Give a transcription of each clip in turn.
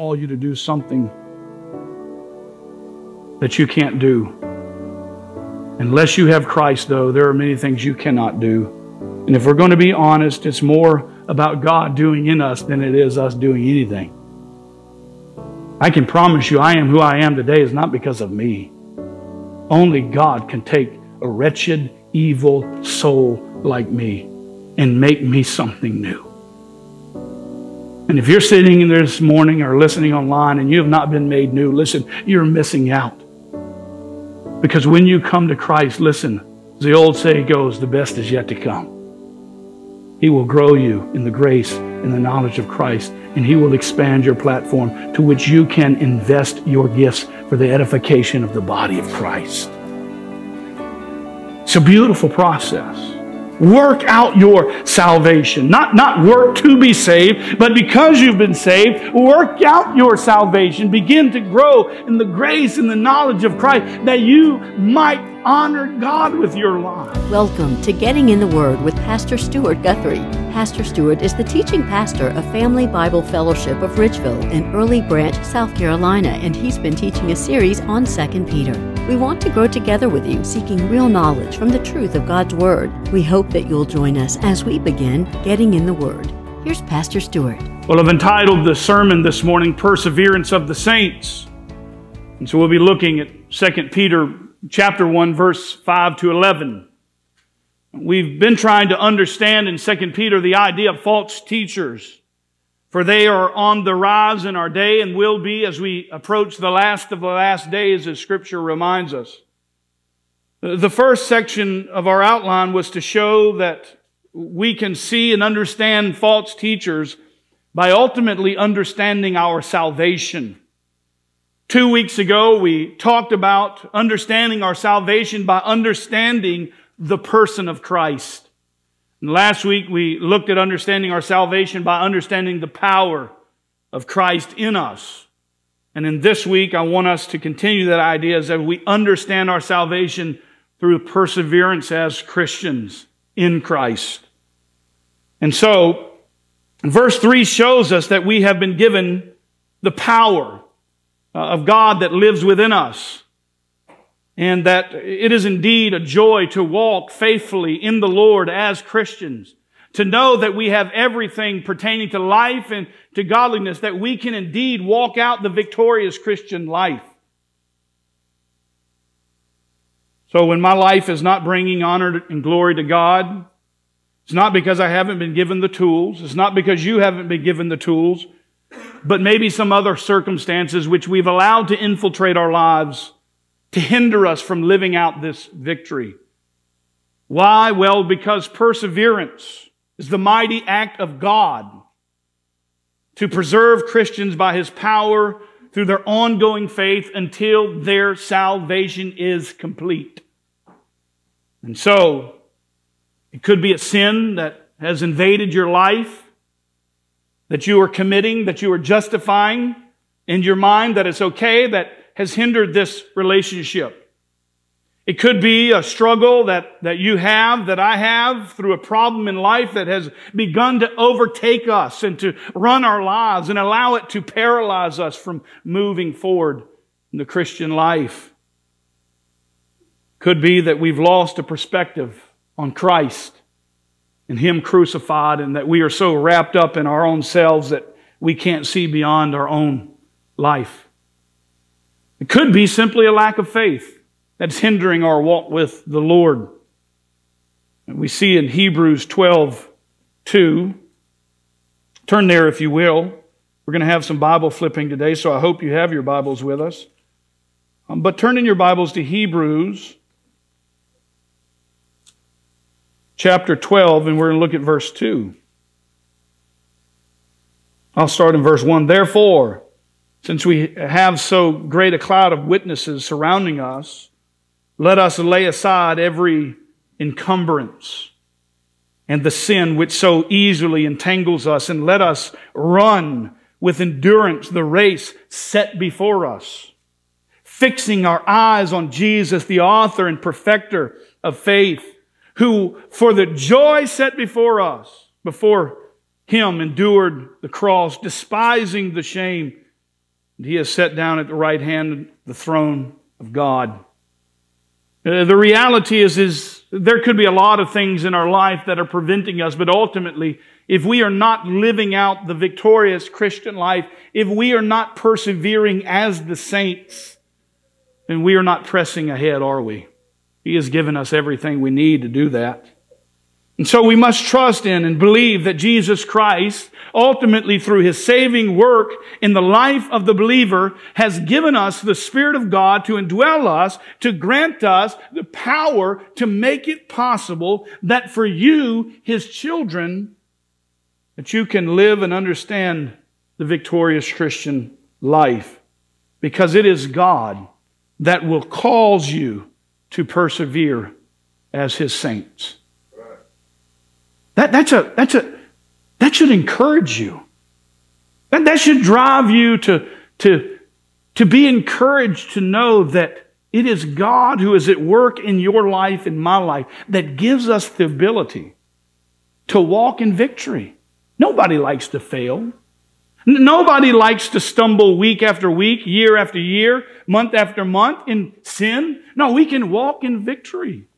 call you to do something that you can't do. Unless you have Christ, though, there are many things you cannot do. And if we're going to be honest, it's more about God doing in us than it is us doing anything. I can promise you, I am who I am today is not because of me. Only God can take a wretched, evil soul like me and make me something new. And if you're sitting in there this morning or listening online and you have not been made new, listen, you're missing out. Because when you come to Christ, listen, the old saying goes, the best is yet to come. He will grow you in the grace and the knowledge of Christ, and He will expand your platform to which you can invest your gifts for the edification of the body of Christ. It's a beautiful process. Work out your salvation. Not, not work to be saved, but because you've been saved, work out your salvation. Begin to grow in the grace and the knowledge of Christ that you might honor God with your life. Welcome to Getting in the Word with Pastor Stuart Guthrie. Pastor Stuart is the teaching pastor of Family Bible Fellowship of Ridgeville in Early Branch, South Carolina, and he's been teaching a series on 2 Peter. We want to grow together with you, seeking real knowledge from the truth of God's Word. We hope that you'll join us as we begin Getting in the Word. Here's Pastor Stuart. Well, I've entitled the sermon this morning, Perseverance of the Saints. And so we'll be looking at 2 Peter chapter 1, verse 5 to 11. We've been trying to understand in 2 Peter the idea of false teachers, for they are on the rise in our day and will be as we approach the last of the last days, as Scripture reminds us. The first section of our outline was to show that we can see and understand false teachers by ultimately understanding our salvation. Two weeks ago, we talked about understanding our salvation by understanding the person of Christ. And last week, we looked at understanding our salvation by understanding the power of Christ in us. And in this week, I want us to continue that idea as we understand our salvation through perseverance as Christians in Christ. And so, verse 3 shows us that we have been given the power Uh, of God that lives within us. And that it is indeed a joy to walk faithfully in the Lord as Christians. To know that we have everything pertaining to life and to godliness, that we can indeed walk out the victorious Christian life. So when my life is not bringing honor and glory to God, it's not because I haven't been given the tools. It's not because you haven't been given the tools but maybe some other circumstances which we've allowed to infiltrate our lives to hinder us from living out this victory. Why? Well, because perseverance is the mighty act of God to preserve Christians by His power through their ongoing faith until their salvation is complete. And so, it could be a sin that has invaded your life that you are committing, that you are justifying in your mind that it's okay that has hindered this relationship. It could be a struggle that, that you have, that I have through a problem in life that has begun to overtake us and to run our lives and allow it to paralyze us from moving forward in the Christian life. Could be that we've lost a perspective on Christ and Him crucified, and that we are so wrapped up in our own selves that we can't see beyond our own life. It could be simply a lack of faith that's hindering our walk with the Lord. And we see in Hebrews 12, 2. Turn there if you will. We're going to have some Bible flipping today, so I hope you have your Bibles with us. Um, but turn in your Bibles to Hebrews chapter 12, and we're going to look at verse 2. I'll start in verse 1. Therefore, since we have so great a cloud of witnesses surrounding us, let us lay aside every encumbrance and the sin which so easily entangles us, and let us run with endurance the race set before us, fixing our eyes on Jesus, the author and perfecter of faith who for the joy set before us, before him endured the cross, despising the shame, He is set down at the right hand of the throne of God. Uh, the reality is, is there could be a lot of things in our life that are preventing us, but ultimately, if we are not living out the victorious Christian life, if we are not persevering as the saints, then we are not pressing ahead, are we? He has given us everything we need to do that. And so we must trust in and believe that Jesus Christ, ultimately through his saving work in the life of the believer, has given us the Spirit of God to indwell us, to grant us the power to make it possible that for you, his children, that you can live and understand the victorious Christian life. Because it is God that will cause you to persevere as his saints. That, that's a, that's a, that should encourage you. That, that should drive you to, to, to be encouraged to know that it is God who is at work in your life, in my life, that gives us the ability to walk in victory. Nobody likes to fail. Nobody likes to stumble week after week, year after year, month after month in sin. No, we can walk in victory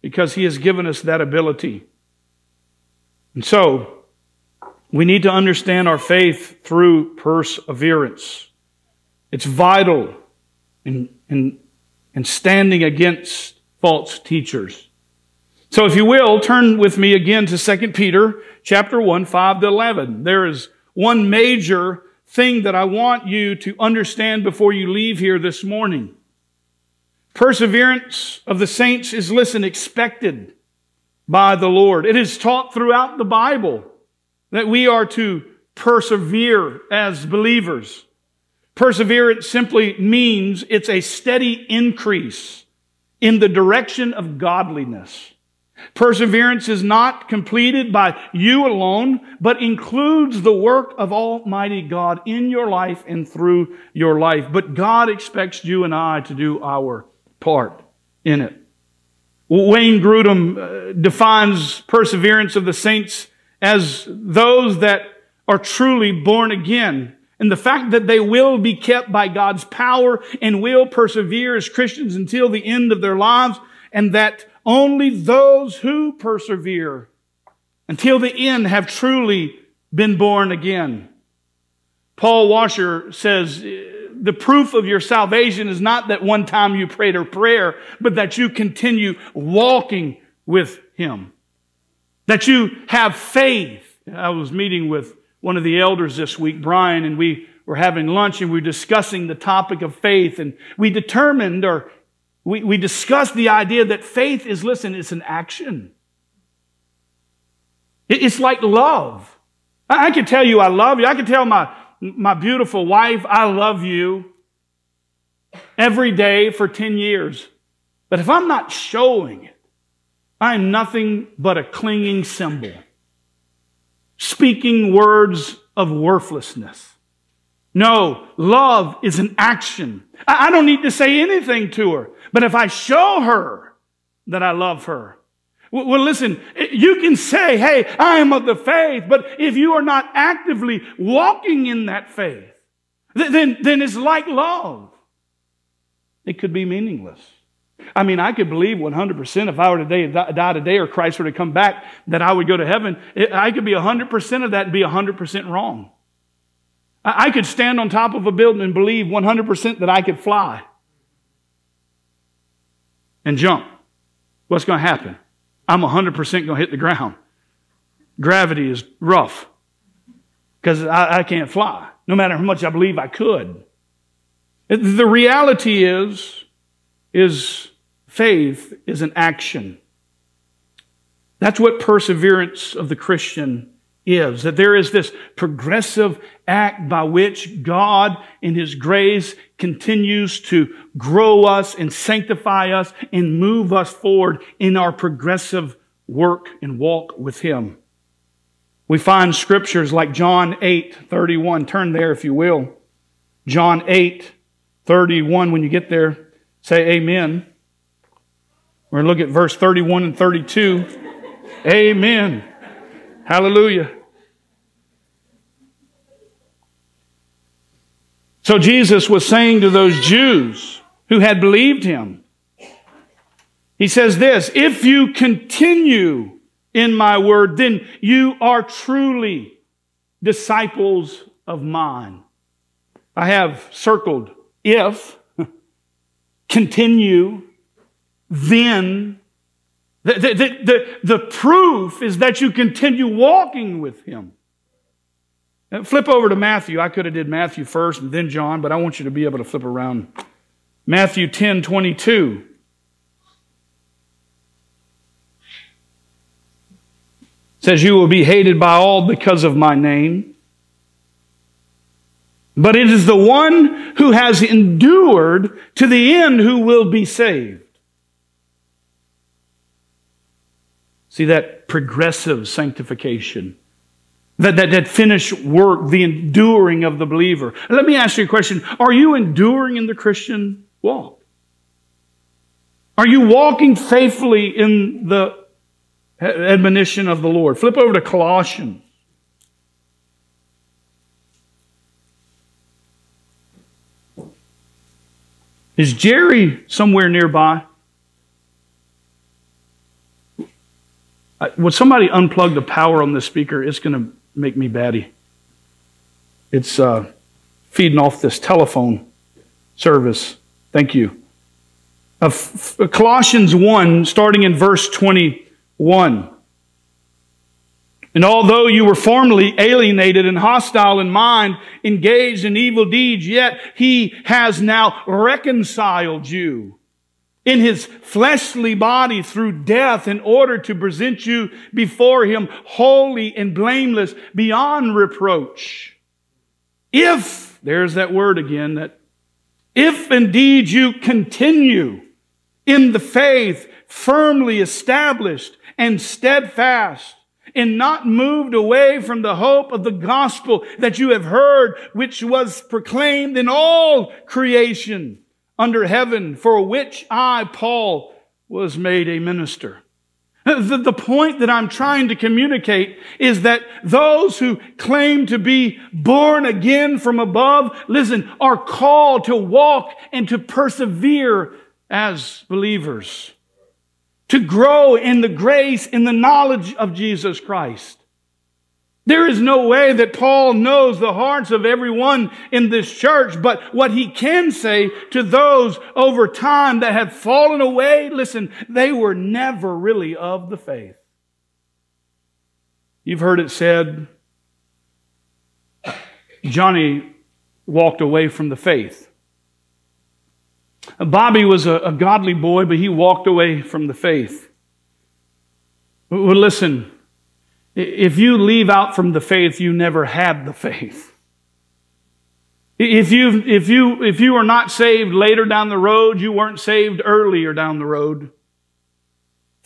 because He has given us that ability. And so, we need to understand our faith through perseverance. It's vital in, in, in standing against false teachers. So if you will, turn with me again to 2 Peter chapter 1, 5 to 11. There is one major thing that I want you to understand before you leave here this morning. Perseverance of the saints is, listen, expected by the Lord. It is taught throughout the Bible that we are to persevere as believers. Perseverance simply means it's a steady increase in the direction of godliness. Perseverance is not completed by you alone, but includes the work of Almighty God in your life and through your life. But God expects you and I to do our part in it. Wayne Grudem uh, defines perseverance of the saints as those that are truly born again. And the fact that they will be kept by God's power and will persevere as Christians until the end of their lives, and that only those who persevere until the end have truly been born again. Paul Washer says, the proof of your salvation is not that one time you prayed a prayer, but that you continue walking with Him. That you have faith. I was meeting with one of the elders this week, Brian, and we were having lunch and we were discussing the topic of faith and we determined or we, we discussed the idea that faith is, listen, it's an action. it's like love. I, I can tell you I love you. I can tell my my beautiful wife, I love you every day for 10 years. But if I'm not showing it, I'm nothing but a clinging cymbal, speaking words of worthlessness. No, love is an action. I don't need to say anything to her, but if I show her that I love her, well, listen, eh, you can say, hey, I am of the faith, but if you are not actively walking in that faith, then, then it's like love. It could be meaningless. I mean, I could believe 100% if I were to die today or Christ were to come back that I would go to heaven. Eh, I could be 100% of that and be 100% wrong. I could stand on top of a building and believe 100% that I could fly and jump. What's going to happen? I'm 100% going to hit the ground. Gravity is rough because I, I can't fly, no matter how much I believe I could. The reality is, is faith is an action. That's what perseverance of the Christian is. That there is this progressive act by which God in His grace continues to grow us and sanctify us and move us forward in our progressive work and walk with Him. We find scriptures like John 8, 31. Turn there if you will. John 8, 31. When you get there, say amen. We're going to look at verse 31 and 32. amen. Hallelujah. So Jesus was saying to those Jews who had believed him, he says this, if you continue in my word, then you are truly disciples of mine. I have circled if, continue, then. The, the, the, the, proof is that you continue walking with him. Now, flip over to Matthew. I could have did Matthew first and then John, but I want you to be able to flip around. Matthew 10, 22. says, You will be hated by all because of my name. But it is the one who has endured to the end who will be saved. See that progressive sanctification, that, that, that finished work, the enduring of the believer. Let me ask you a question Are you enduring in the Christian walk? Are you walking faithfully in the admonition of the Lord. Flip over to Colossians. Is Jerry somewhere nearby? Would somebody unplug the power on the speaker? It's going to make me batty. It's uh, feeding off this telephone service. Thank you. Of Colossians 1, starting in verse 21. And although you were formerly alienated and hostile in mind, engaged in evil deeds, yet he has now reconciled you in his fleshly body through death in order to present you before him holy and blameless beyond reproach. If, there's that word again, that if indeed you continue in the faith firmly established and steadfast and not moved away from the hope of the gospel that you have heard, which was proclaimed in all creation under heaven, for which I, Paul, was made a minister. The, point that I'm trying to communicate is that those who claim to be born again from above, listen, are called to walk and to persevere as believers to grow in the grace, in the knowledge of Jesus Christ. There is no way that Paul knows the hearts of everyone in this church, but what he can say to those over time that have fallen away, listen, they were never really of the faith. You've heard it said, Johnny walked away from the faith. Bobby was a, a godly boy, but he walked away from the faith. Well, listen, if you leave out from the faith, you never had the faith. If you, if you, if you were not saved later down the road, you weren't saved earlier down the road.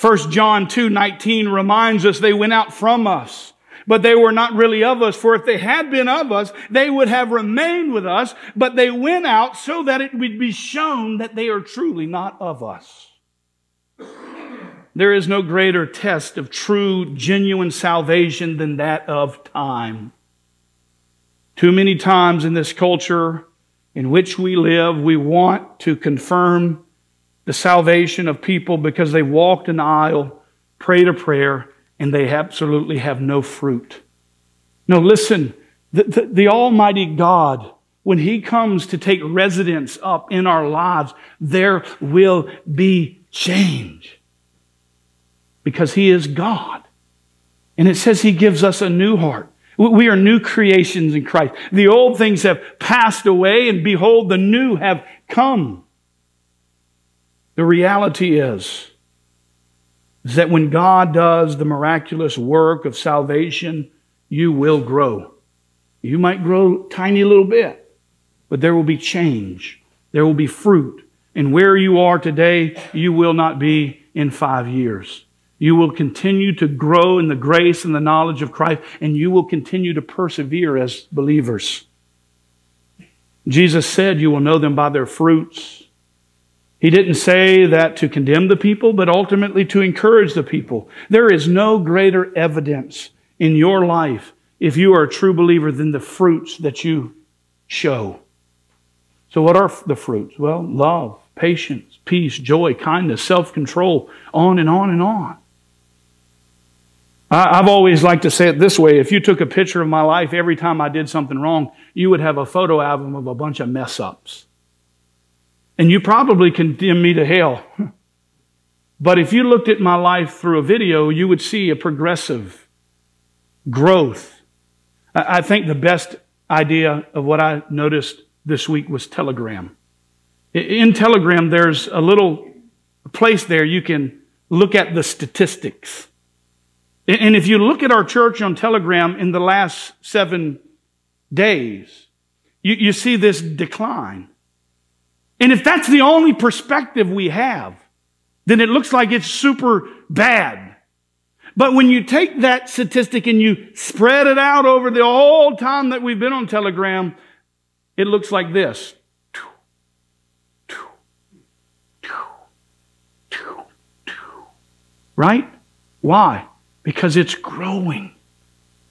1 John 2, 19 reminds us they went out from us but they were not really of us. For if they had been of us, they would have remained with us, but they went out so that it would be shown that they are truly not of us. There is no greater test of true, genuine salvation than that of time. Too many times in this culture in which we live, we want to confirm the salvation of people because they walked an aisle, prayed a prayer, and they absolutely have no fruit. No, listen, the, the, the, Almighty God, when He comes to take residence up in our lives, there will be change. Because He is God. And it says He gives us a new heart. We are new creations in Christ. The old things have passed away, and behold, the new have come. The reality is, is that when God does the miraculous work of salvation, you will grow. You might grow tiny little bit, but there will be change. There will be fruit. And where you are today, you will not be in five years. You will continue to grow in the grace and the knowledge of Christ, and you will continue to persevere as believers. Jesus said, You will know them by their fruits. He didn't say that to condemn the people, but ultimately to encourage the people. There is no greater evidence in your life if you are a true believer than the fruits that you show. So, what are the fruits? Well, love, patience, peace, joy, kindness, self control, on and on and on. I've always liked to say it this way if you took a picture of my life every time I did something wrong, you would have a photo album of a bunch of mess ups. And you probably condemn me to hell. But if you looked at my life through a video, you would see a progressive growth. I think the best idea of what I noticed this week was Telegram. In Telegram, there's a little place there you can look at the statistics. And if you look at our church on Telegram in the last seven days, you, you see this decline. And if that's the only perspective we have, then it looks like it's super bad. But when you take that statistic and you spread it out over the whole time that we've been on Telegram, it looks like this. Right? Why? Because it's growing.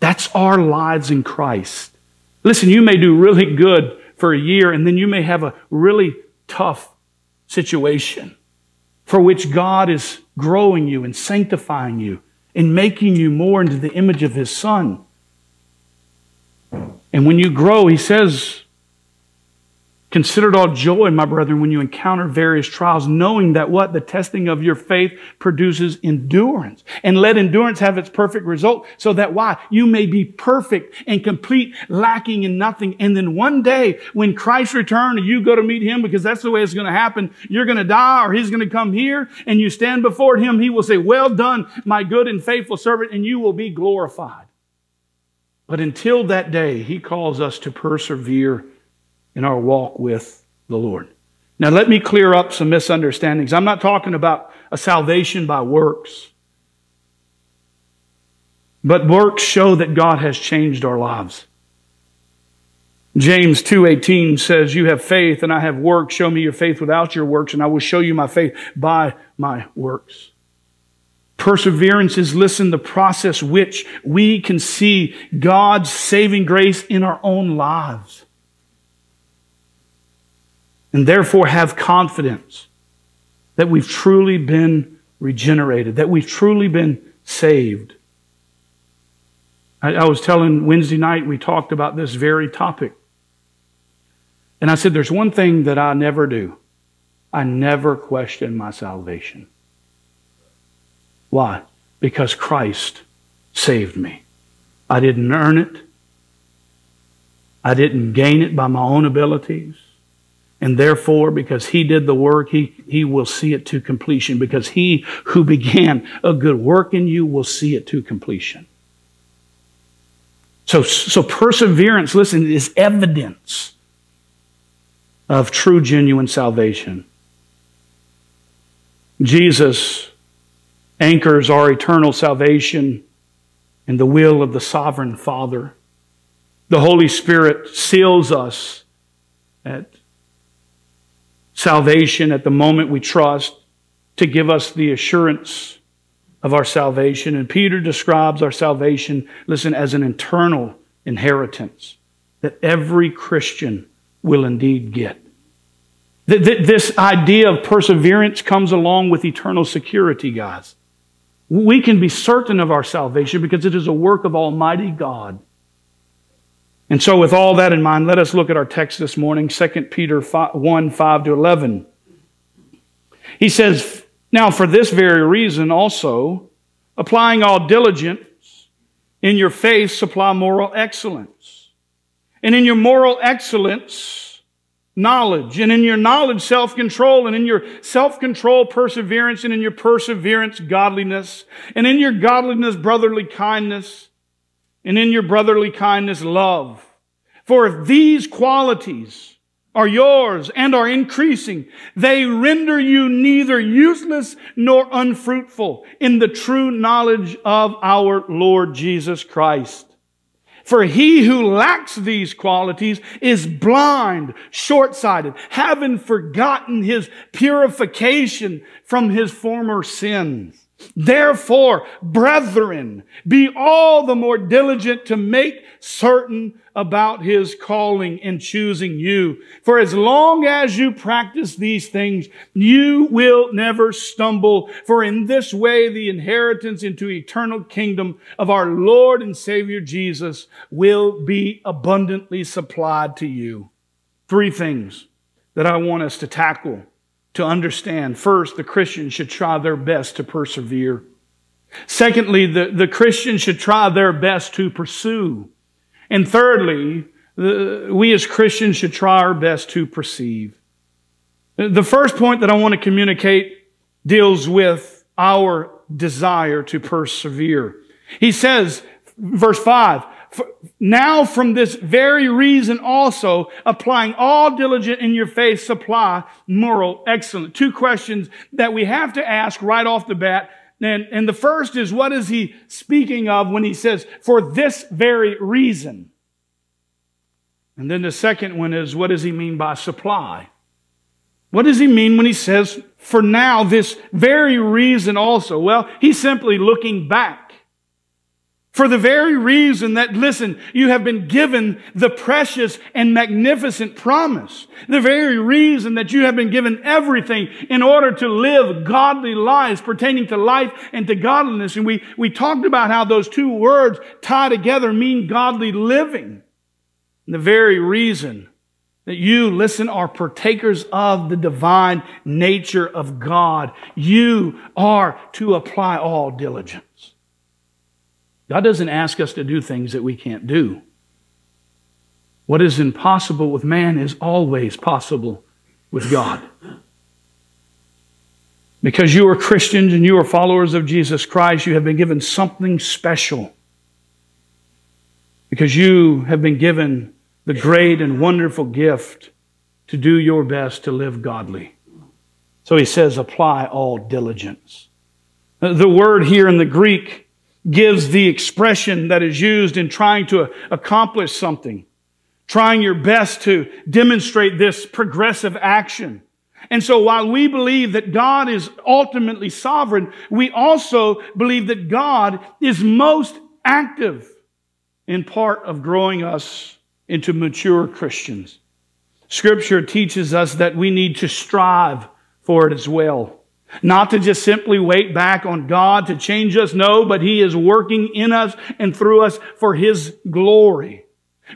That's our lives in Christ. Listen, you may do really good for a year and then you may have a really tough situation for which God is growing you and sanctifying you and making you more into the image of His Son. And when you grow, He says, Consider it all joy, my brethren, when you encounter various trials, knowing that what? The testing of your faith produces endurance. And let endurance have its perfect result so that why? You may be perfect and complete, lacking in nothing. And then one day when Christ returns you go to meet him, because that's the way it's going to happen, you're going to die or he's going to come here and you stand before him. He will say, well done, my good and faithful servant, and you will be glorified. But until that day, he calls us to persevere in our walk with the Lord. Now, let me clear up some misunderstandings. I'm not talking about a salvation by works. But works show that God has changed our lives. James 2:18 says, "You have faith and I have works. Show me your faith without your works, and I will show you my faith by my works." Perseverance is, listen, the process which we can see God's saving grace in our own lives and therefore have confidence that we've truly been regenerated, that we've truly been saved. I, I, was telling Wednesday night, we talked about this very topic. And I said, There's one thing that I never do I never question my salvation. Why? Because Christ saved me. I didn't earn it. I didn't gain it by my own abilities. And therefore, because he did the work, he, he will see it to completion. Because he who began a good work in you will see it to completion. So, so perseverance, listen, is evidence of true, genuine salvation. Jesus anchors our eternal salvation in the will of the sovereign Father. The Holy Spirit seals us at salvation at the moment we trust to give us the assurance of our salvation. And Peter describes our salvation, listen, as an internal inheritance that every Christian will indeed get. This idea of perseverance comes along with eternal security, guys. We can be certain of our salvation because it is a work of Almighty God. And so, with all that in mind, let us look at our text this morning 2 Peter 1 5 to 11. He says, Now, for this very reason also, applying all diligence, in your faith supply moral excellence. And in your moral excellence, knowledge. And in your knowledge, self control. And in your self control, perseverance. And in your perseverance, godliness. And in your godliness, brotherly kindness and in your brotherly kindness, love. For if these qualities are yours and are increasing, they render you neither useless nor unfruitful in the true knowledge of our Lord Jesus Christ. For he who lacks these qualities is blind, short-sighted, having forgotten his purification from his former sins Therefore, brethren, be all the more diligent to make certain about his calling and choosing you. For as long as you practice these things, you will never stumble. For in this way, the inheritance into eternal kingdom of our Lord and Savior Jesus will be abundantly supplied to you. Three things that I want us to tackle to understand. First, the Christian should try their best to persevere. Secondly, the, the Christian should try their best to pursue. And thirdly, the, we as Christians should try our best to perceive. The first point that I want to communicate deals with our desire to persevere. He says, verse 5, now from this very reason also, applying all diligent in your faith supply moral excellence. Two questions that we have to ask right off the bat. And, and the first is, what is he speaking of when he says, for this very reason? And then the second one is, what does he mean by supply? What does he mean when he says, for now, this very reason also? Well, he's simply looking back. For the very reason that, listen, you have been given the precious and magnificent promise. The very reason that you have been given everything in order to live godly lives pertaining to life and to godliness. And we, we talked about how those two words tie together mean godly living. The very reason that you, listen, are partakers of the divine nature of God. You are to apply all diligence. God doesn't ask us to do things that we can't do. What is impossible with man is always possible with God. Because you are Christians and you are followers of Jesus Christ, you have been given something special. Because you have been given the great and wonderful gift to do your best to live godly. So he says, apply all diligence. The word here in the Greek gives the expression that is used in trying to accomplish something, trying your best to demonstrate this progressive action. And so while we believe that God is ultimately sovereign, we also believe that God is most active in part of growing us into mature Christians. Scripture teaches us that we need to strive for it as well. Not to just simply wait back on God to change us, no, but He is working in us and through us for His glory.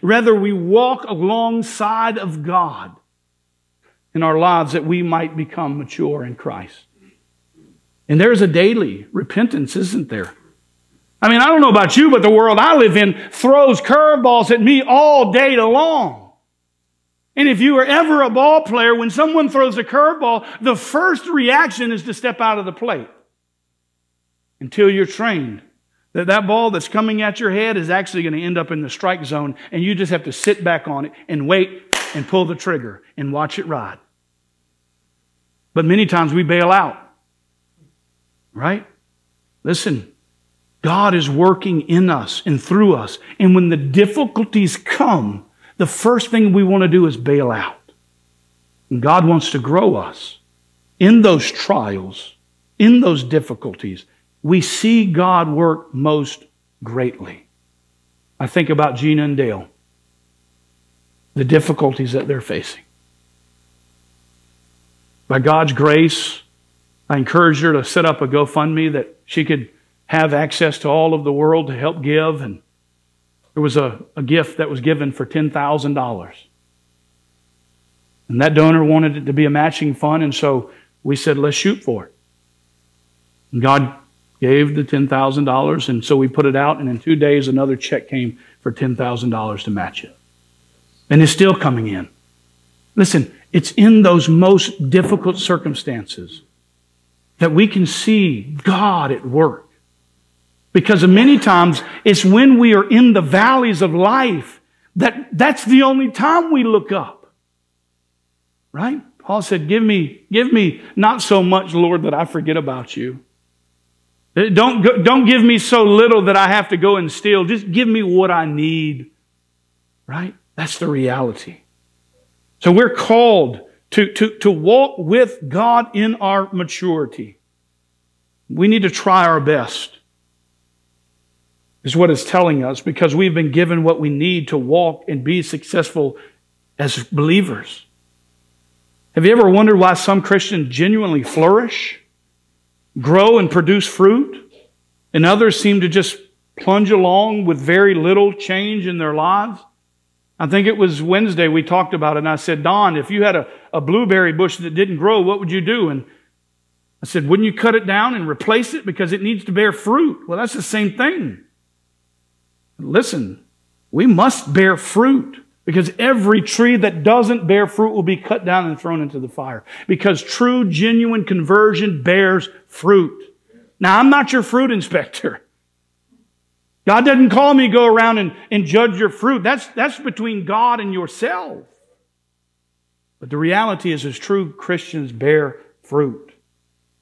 Rather, we walk alongside of God in our lives that we might become mature in Christ. And there's a daily repentance, isn't there? I mean, I don't know about you, but the world I live in throws curveballs at me all day long. And if you are ever a ball player, when someone throws a curveball, the first reaction is to step out of the plate until you're trained that that ball that's coming at your head is actually going to end up in the strike zone and you just have to sit back on it and wait and pull the trigger and watch it ride. But many times we bail out. Right? Listen, God is working in us and through us. And when the difficulties come, the first thing we want to do is bail out. And God wants to grow us in those trials, in those difficulties. We see God work most greatly. I think about Gina and Dale, the difficulties that they're facing. By God's grace, I encouraged her to set up a GoFundMe that she could have access to all of the world to help give and there was a, a gift that was given for $10,000. And that donor wanted it to be a matching fund, and so we said, let's shoot for it. And God gave the $10,000, and so we put it out, and in two days, another check came for $10,000 to match it. And it's still coming in. Listen, it's in those most difficult circumstances that we can see God at work. Because many times it's when we are in the valleys of life that that's the only time we look up. Right? Paul said, give me, give me not so much, Lord, that I forget about you. Uh, don't, go, don't give me so little that I have to go and steal. Just give me what I need. Right? That's the reality. So we're called to, to, to walk with God in our maturity. We need to try our best, is what it's telling us, because we've been given what we need to walk and be successful as believers. Have you ever wondered why some Christians genuinely flourish, grow, and produce fruit, and others seem to just plunge along with very little change in their lives? I think it was Wednesday we talked about it, and I said, Don, if you had a, a blueberry bush that didn't grow, what would you do? And I said, wouldn't you cut it down and replace it because it needs to bear fruit? Well, that's the same thing. Listen, we must bear fruit. Because every tree that doesn't bear fruit will be cut down and thrown into the fire. Because true, genuine conversion bears fruit. Now, I'm not your fruit inspector. God doesn't call me to go around and, and judge your fruit. That's, that's between God and yourself. But the reality is, as true Christians bear fruit.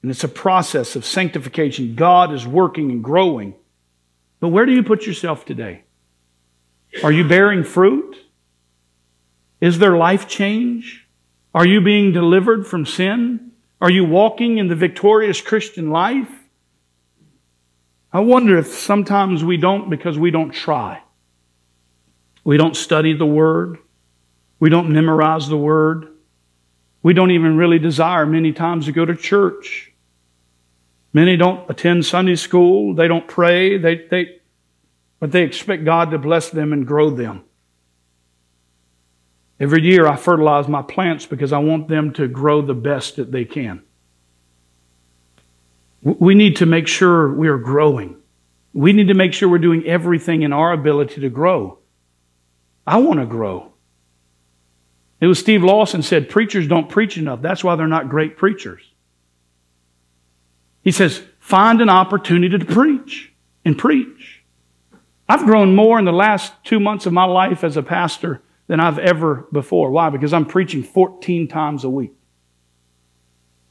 And it's a process of sanctification. God is working and growing. But where do you put yourself today? Are you bearing fruit? Is there life change? Are you being delivered from sin? Are you walking in the victorious Christian life? I wonder if sometimes we don't because we don't try. We don't study the Word. We don't memorize the Word. We don't even really desire many times to go to church. Many don't attend Sunday school. They don't pray. They, they, but they expect God to bless them and grow them. Every year I fertilize my plants because I want them to grow the best that they can. We need to make sure we are growing. We need to make sure we're doing everything in our ability to grow. I want to grow. It was Steve Lawson said, preachers don't preach enough. That's why they're not great preachers. He says, find an opportunity to preach and preach. I've grown more in the last two months of my life as a pastor than I've ever before. Why? Because I'm preaching 14 times a week.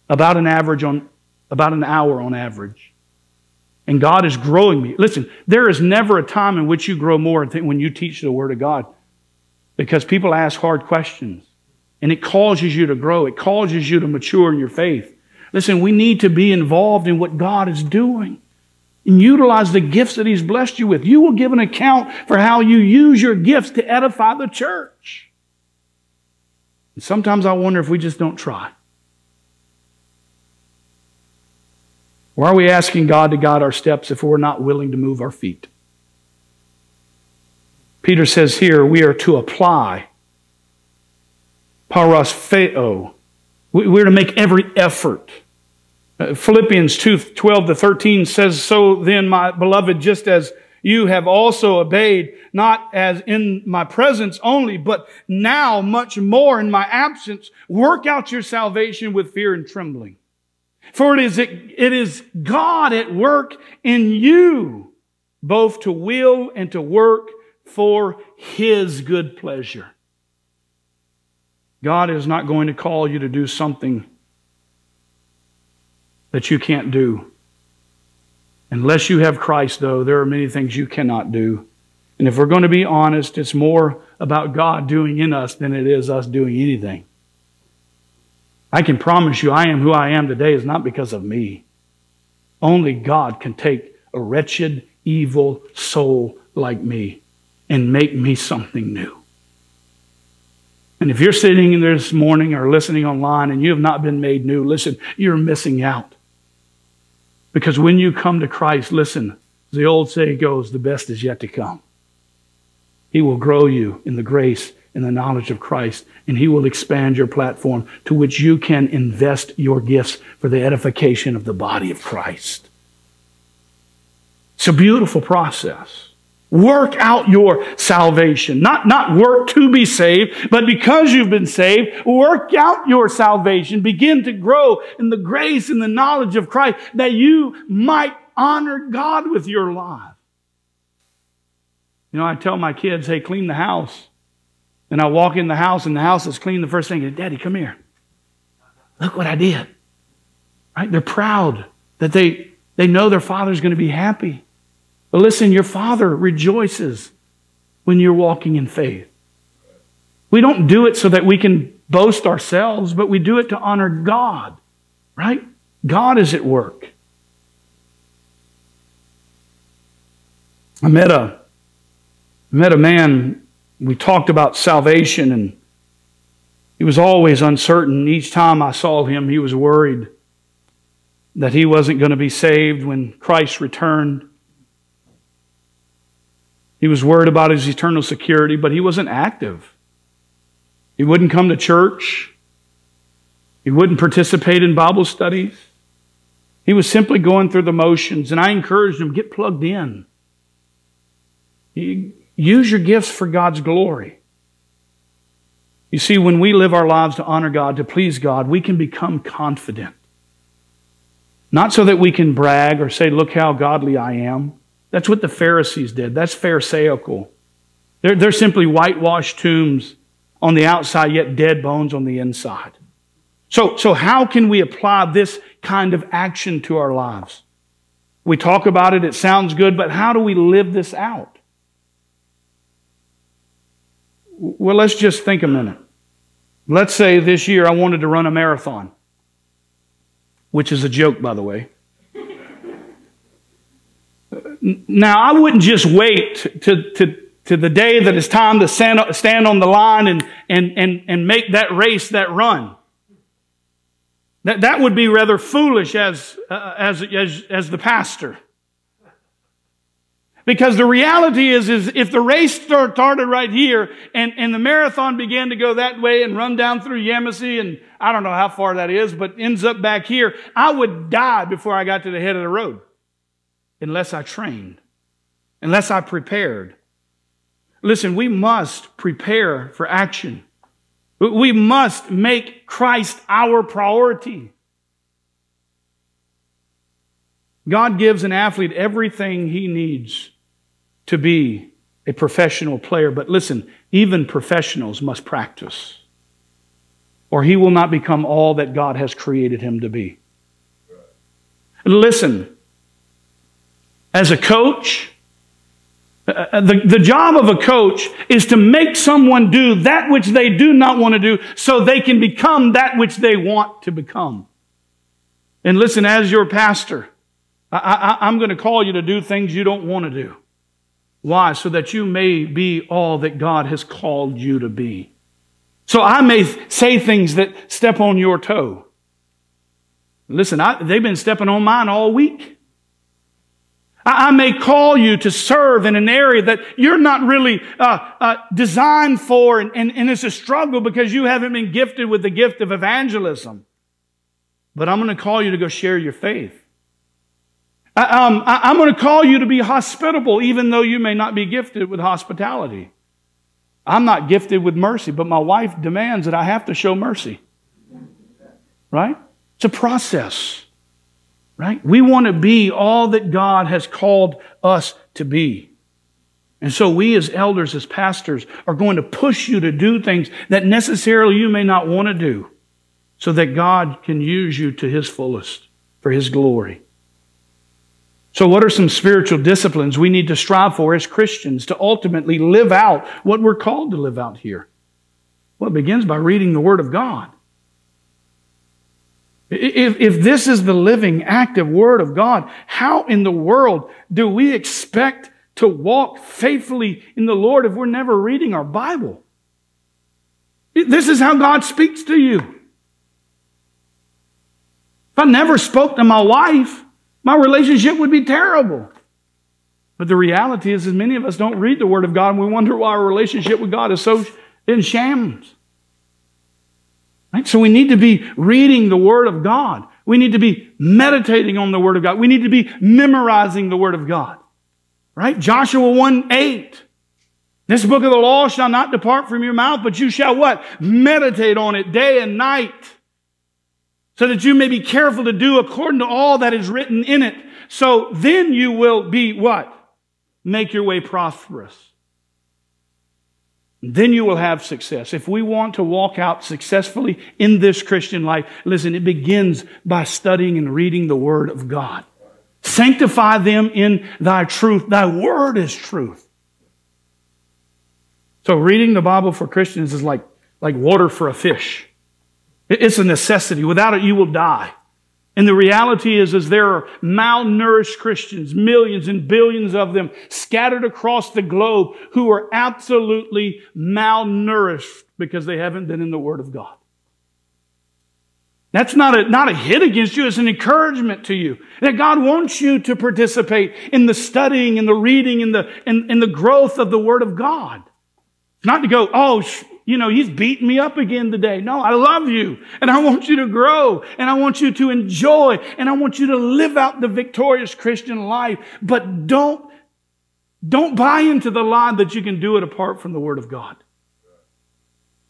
About an average on, about an hour on average. And God is growing me. Listen, there is never a time in which you grow more than when you teach the Word of God. Because people ask hard questions. And it causes you to grow. It causes you to mature in your faith. Listen, we need to be involved in what God is doing and utilize the gifts that He's blessed you with. You will give an account for how you use your gifts to edify the church. And sometimes I wonder if we just don't try. Why are we asking God to guide our steps if we're not willing to move our feet? Peter says here we are to apply pareisphero. We're to make every effort. Uh, Philippians 2 12 to 13 says, So then, my beloved, just as you have also obeyed, not as in my presence only, but now much more in my absence, work out your salvation with fear and trembling. For it is, it is God at work in you, both to will and to work for His good pleasure. God is not going to call you to do something that you can't do. Unless you have Christ, though, there are many things you cannot do. And if we're going to be honest, it's more about God doing in us than it is us doing anything. I can promise you, I am who I am today is not because of me. Only God can take a wretched, evil soul like me and make me something new. And if you're sitting in there this morning or listening online and you have not been made new, listen, you're missing out. Because when you come to Christ, listen, the old saying goes, the best is yet to come. He will grow you in the grace and the knowledge of Christ, and He will expand your platform to which you can invest your gifts for the edification of the body of Christ. It's a beautiful process. Work out your salvation. Not, not work to be saved, but because you've been saved, work out your salvation. Begin to grow in the grace and the knowledge of Christ that you might honor God with your life. You know, I tell my kids, hey, clean the house. And I walk in the house and the house is clean. The first thing is, Daddy, come here. Look what I did. Right? They're proud that they, they know their father's going to be happy. But listen, your Father rejoices when you're walking in faith. We don't do it so that we can boast ourselves, but we do it to honor God, right? God is at work. I met a, I met a man, we talked about salvation, and he was always uncertain. Each time I saw him, he was worried that he wasn't going to be saved when Christ returned. He was worried about his eternal security, but he wasn't active. He wouldn't come to church. He wouldn't participate in Bible studies. He was simply going through the motions, and I encouraged him get plugged in. Use your gifts for God's glory. You see, when we live our lives to honor God, to please God, we can become confident. Not so that we can brag or say, Look how godly I am. That's what the Pharisees did. That's Pharisaical. They're, they're simply whitewashed tombs on the outside, yet dead bones on the inside. So, so how can we apply this kind of action to our lives? We talk about it, it sounds good, but how do we live this out? Well, let's just think a minute. Let's say this year I wanted to run a marathon, which is a joke, by the way. Now, I wouldn't just wait to, to, to the day that it's time to stand, on the line and, and, and, and make that race, that run. That, that would be rather foolish as, uh, as, as, as the pastor. Because the reality is, is if the race started right here and, and the marathon began to go that way and run down through Yemassee and I don't know how far that is, but ends up back here, I would die before I got to the head of the road. Unless I trained. Unless I prepared. Listen, we must prepare for action. We must make Christ our priority. God gives an athlete everything he needs to be a professional player. But listen, even professionals must practice, or he will not become all that God has created him to be. Listen, as a coach, uh, the, the job of a coach is to make someone do that which they do not want to do so they can become that which they want to become. And listen, as your pastor, I, I, I'm going to call you to do things you don't want to do. Why? So that you may be all that God has called you to be. So I may say things that step on your toe. Listen, I, they've been stepping on mine all week. I may call you to serve in an area that you're not really uh, uh, designed for, and, and, and it's a struggle because you haven't been gifted with the gift of evangelism. But I'm going to call you to go share your faith. I, um, I, I'm going to call you to be hospitable, even though you may not be gifted with hospitality. I'm not gifted with mercy, but my wife demands that I have to show mercy. Right? It's a process. Right? We want to be all that God has called us to be. And so we as elders, as pastors, are going to push you to do things that necessarily you may not want to do so that God can use you to His fullest for His glory. So what are some spiritual disciplines we need to strive for as Christians to ultimately live out what we're called to live out here? Well, it begins by reading the Word of God. If, if this is the living, active Word of God, how in the world do we expect to walk faithfully in the Lord if we're never reading our Bible? This is how God speaks to you. If I never spoke to my wife, my relationship would be terrible. But the reality is, is many of us don't read the Word of God and we wonder why our relationship with God is so in shams. Right? So we need to be reading the Word of God. We need to be meditating on the Word of God. We need to be memorizing the Word of God. Right? Joshua 1 8. This book of the law shall not depart from your mouth, but you shall what? Meditate on it day and night. So that you may be careful to do according to all that is written in it. So then you will be what? Make your way prosperous. Then you will have success. If we want to walk out successfully in this Christian life, listen, it begins by studying and reading the Word of God. Sanctify them in thy truth. Thy Word is truth. So reading the Bible for Christians is like, like water for a fish. It's a necessity. Without it, you will die. And the reality is, is there are malnourished Christians, millions and billions of them scattered across the globe who are absolutely malnourished because they haven't been in the Word of God. That's not a, not a hit against you, it's an encouragement to you. That God wants you to participate in the studying and the reading and the, and, and the growth of the Word of God. Not to go, oh, you know, he's beating me up again today. No, I love you and I want you to grow and I want you to enjoy and I want you to live out the victorious Christian life. But don't, don't buy into the lie that you can do it apart from the Word of God.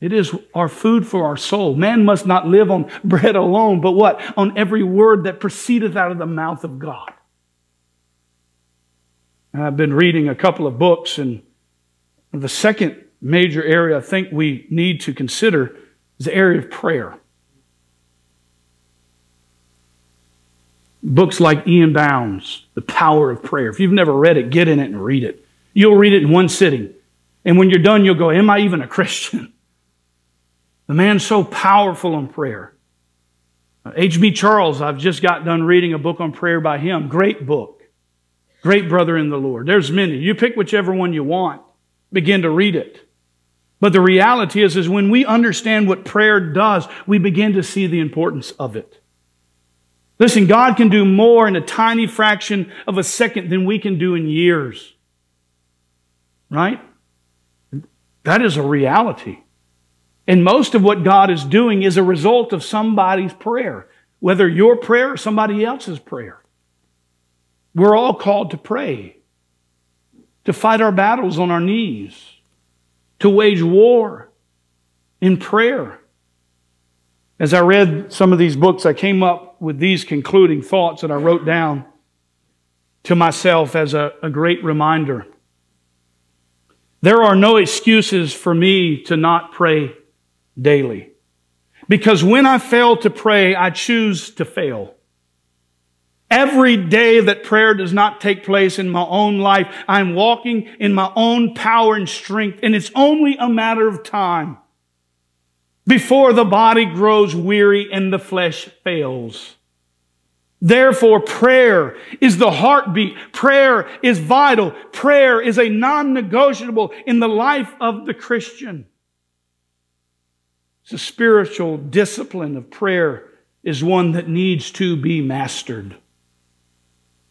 It is our food for our soul. Man must not live on bread alone, but what? On every word that proceedeth out of the mouth of God. I've been reading a couple of books, and the second major area I think we need to consider is the area of prayer. Books like E.M. Bounds, The Power of Prayer. If you've never read it, get in it and read it. You'll read it in one sitting. And when you're done, you'll go, Am I even a Christian? The man's so powerful in prayer. Uh, H.B. Charles, I've just got done reading a book on prayer by him. Great book. Great brother in the Lord. There's many. You pick whichever one you want. Begin to read it. But the reality is, is when we understand what prayer does, we begin to see the importance of it. Listen, God can do more in a tiny fraction of a second than we can do in years. Right? That is a reality. And most of what God is doing is a result of somebody's prayer, whether your prayer or somebody else's prayer. We're all called to pray, to fight our battles on our knees to wage war in prayer. As I read some of these books, I came up with these concluding thoughts that I wrote down to myself as a, a great reminder. There are no excuses for me to not pray daily. Because when I fail to pray, I choose to fail. Every day that prayer does not take place in my own life, I'm walking in my own power and strength, and it's only a matter of time before the body grows weary and the flesh fails. Therefore, prayer is the heartbeat. Prayer is vital. Prayer is a non-negotiable in the life of the Christian. The spiritual discipline of prayer is one that needs to be mastered.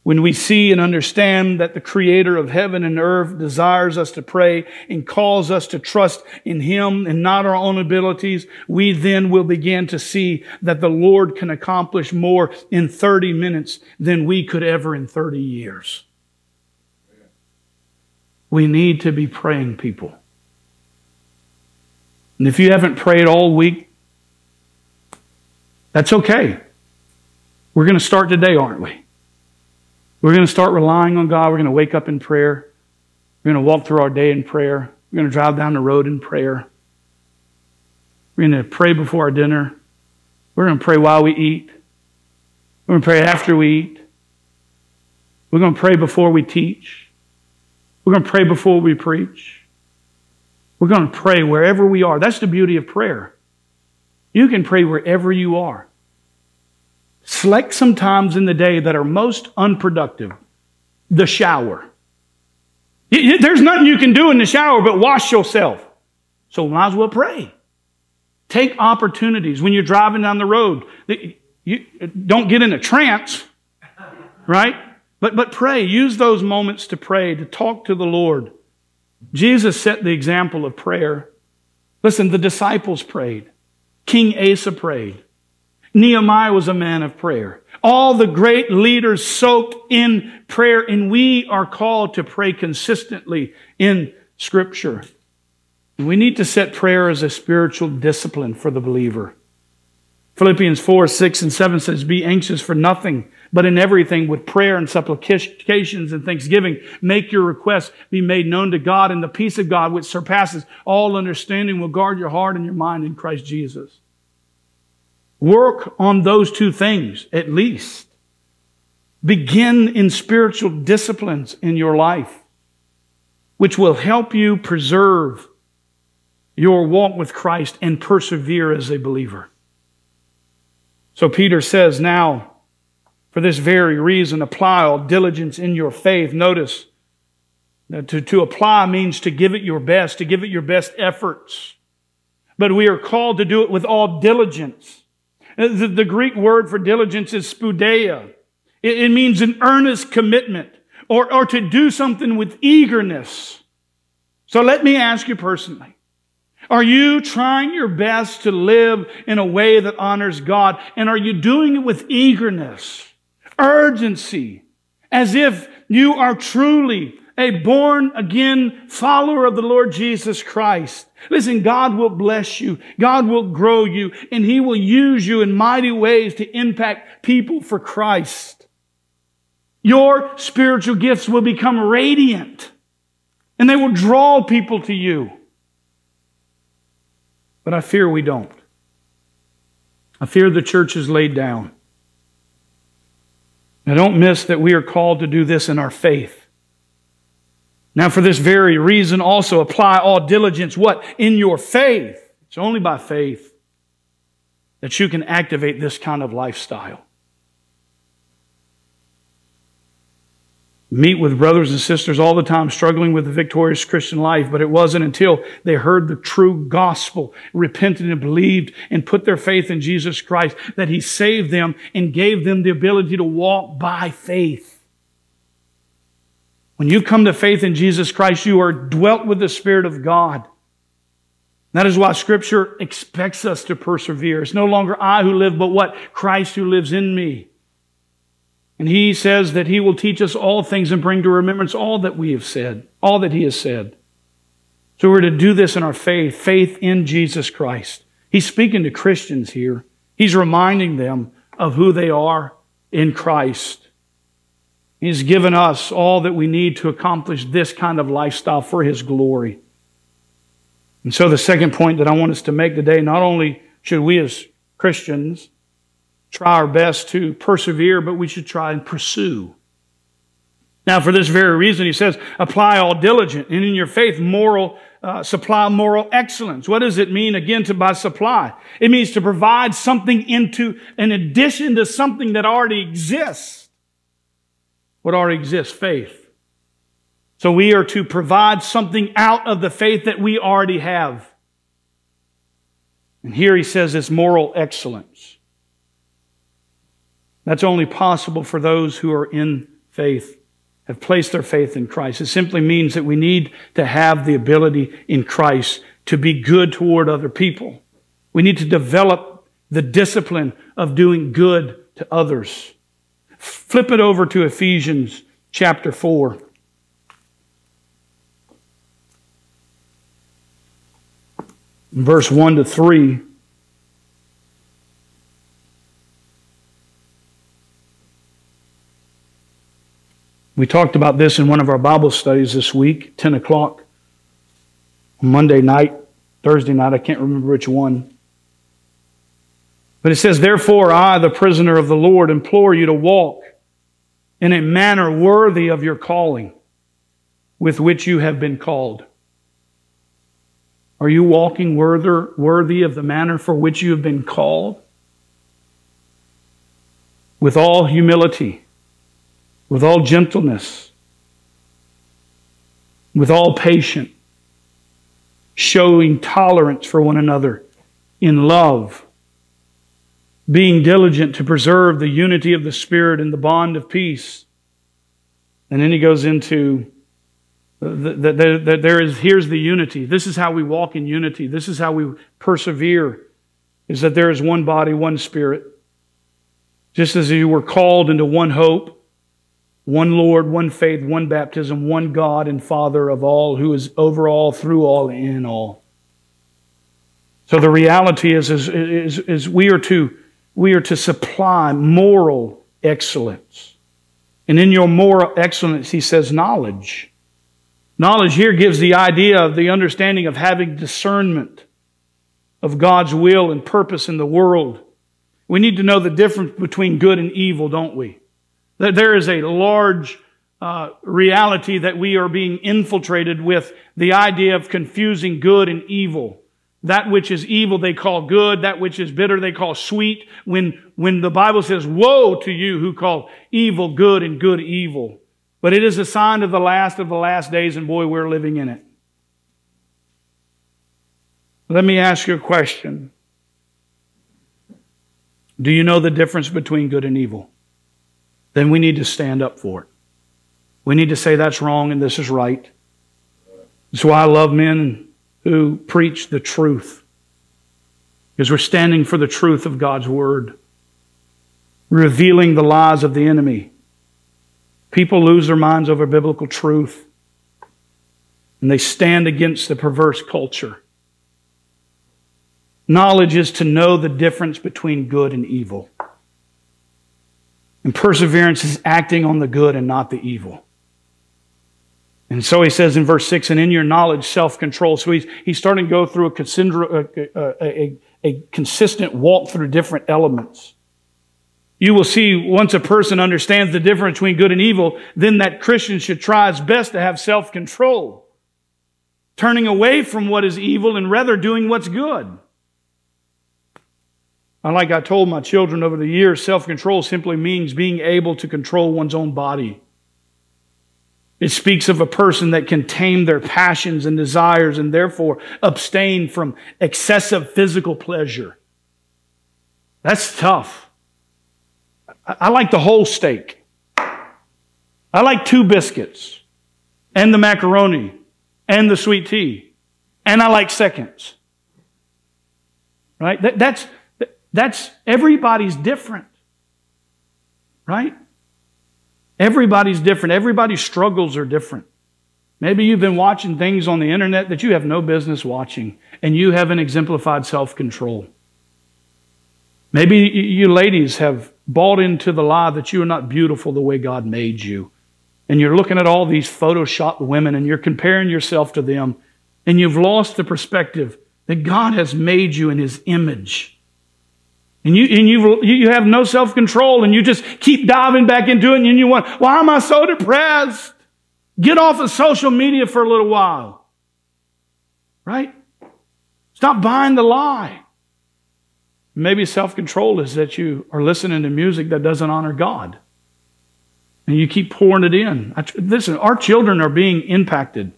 When we see and understand that the creator of heaven and earth desires us to pray and calls us to trust in him and not our own abilities, we then will begin to see that the Lord can accomplish more in 30 minutes than we could ever in 30 years. We need to be praying people. And if you haven't prayed all week, that's okay. We're going to start today, aren't we? We're going to start relying on God. We're going to wake up in prayer. We're going to walk through our day in prayer. We're going to drive down the road in prayer. We're going to pray before our dinner. We're going to pray while we eat. We're going to pray after we eat. We're going to pray before we teach. We're going to pray before we preach. We're going to pray wherever we are. That's the beauty of prayer. You can pray wherever you are. Select some times in the day that are most unproductive. The shower. There's nothing you can do in the shower but wash yourself. So might as well pray. Take opportunities when you're driving down the road. You don't get in a trance, right? But, but pray. Use those moments to pray, to talk to the Lord. Jesus set the example of prayer. Listen, the disciples prayed. King Asa prayed. Nehemiah was a man of prayer. All the great leaders soaked in prayer, and we are called to pray consistently in Scripture. We need to set prayer as a spiritual discipline for the believer. Philippians 4, 6, and 7 says, Be anxious for nothing, but in everything with prayer and supplications and thanksgiving, make your requests be made known to God, and the peace of God, which surpasses all understanding, will guard your heart and your mind in Christ Jesus. Work on those two things at least. Begin in spiritual disciplines in your life, which will help you preserve your walk with Christ and persevere as a believer. So Peter says, now For this very reason, apply all diligence in your faith. Notice, that to, to apply means to give it your best, to give it your best efforts. But we are called to do it with all diligence. Uh, the, the Greek word for diligence is spoudeia. It, it means an earnest commitment or, or to do something with eagerness. So let me ask you personally. Are you trying your best to live in a way that honors God? And are you doing it with eagerness, urgency, as if you are truly a born again follower of the Lord Jesus Christ. Listen, God will bless you. God will grow you and He will use you in mighty ways to impact people for Christ. Your spiritual gifts will become radiant and they will draw people to you. But I fear we don't. I fear the church is laid down. Now don't miss that we are called to do this in our faith. Now, for this very reason, also apply all diligence. What? In your faith. It's only by faith that you can activate this kind of lifestyle. Meet with brothers and sisters all the time struggling with the victorious Christian life, but it wasn't until they heard the true gospel, repented and believed, and put their faith in Jesus Christ that He saved them and gave them the ability to walk by faith. When you come to faith in Jesus Christ, you are dwelt with the Spirit of God. That is why Scripture expects us to persevere. It's no longer I who live, but what? Christ who lives in me. And He says that He will teach us all things and bring to remembrance all that we have said, all that He has said. So we're to do this in our faith, faith in Jesus Christ. He's speaking to Christians here. He's reminding them of who they are in Christ. He's given us all that we need to accomplish this kind of lifestyle for His glory. And so, the second point that I want us to make today not only should we as Christians try our best to persevere, but we should try and pursue. Now, for this very reason, he says, apply all diligence, and in your faith, moral, uh, supply moral excellence. What does it mean again to by supply? It means to provide something into, in addition to something that already exists what already exists faith. So we are to provide something out of the faith that we already have. And here he says it's moral excellence. That's only possible for those who are in faith, have placed their faith in Christ. It simply means that we need to have the ability in Christ to be good toward other people. We need to develop the discipline of doing good to others. Flip it over to Ephesians chapter 4. Verse 1 to 3. We talked about this in one of our Bible studies this week, 10 o'clock, Monday night, Thursday night, I can't remember which one. But it says, Therefore, I, the prisoner of the Lord, implore you to walk in a manner worthy of your calling with which you have been called. Are you walking worthy of the manner for which you have been called? With all humility, with all gentleness, with all patience, showing tolerance for one another in love being diligent to preserve the unity of the Spirit and the bond of peace. And then he goes into that there is here's the unity. This is how we walk in unity. This is how we persevere. Is that there is one body, one spirit. Just as you were called into one hope, one Lord, one faith, one baptism, one God and Father of all, who is over all, through all, in all. So the reality is, is, is, is we are to we are to supply moral excellence. And in your moral excellence, he says knowledge. Knowledge here gives the idea of the understanding of having discernment of God's will and purpose in the world. We need to know the difference between good and evil, don't we? That there is a large uh, reality that we are being infiltrated with the idea of confusing good and evil That which is evil they call good. That which is bitter they call sweet. When, when the Bible says, woe to you who call evil good and good evil. But it is a sign of the last of the last days and boy, we're living in it. Let me ask you a question. Do you know the difference between good and evil? Then we need to stand up for it. We need to say that's wrong and this is right. That's why I love men who preach the truth. Because we're standing for the truth of God's Word, revealing the lies of the enemy. People lose their minds over biblical truth, and they stand against the perverse culture. Knowledge is to know the difference between good and evil. And perseverance is acting on the good and not the evil. And so he says in verse 6, and in your knowledge, self control. So he's, he's starting to go through a, a, a, a consistent walk through different elements. You will see once a person understands the difference between good and evil, then that Christian should try his best to have self control, turning away from what is evil and rather doing what's good. And like I told my children over the years, self control simply means being able to control one's own body it speaks of a person that can tame their passions and desires and therefore abstain from excessive physical pleasure. That's tough. I like the whole steak. I like two biscuits and the macaroni and the sweet tea. And I like seconds. Right? That, that's, that's, everybody's different. Right? Everybody's different. Everybody's struggles are different. Maybe you've been watching things on the internet that you have no business watching, and you haven't exemplified self control. Maybe you ladies have bought into the lie that you are not beautiful the way God made you. And you're looking at all these photoshopped women and you're comparing yourself to them, and you've lost the perspective that God has made you in His image. And you, and you, you have no self control and you just keep diving back into it and you want, why am I so depressed? Get off of social media for a little while. Right? Stop buying the lie. Maybe self control is that you are listening to music that doesn't honor God. And you keep pouring it in. Listen, our children are being impacted.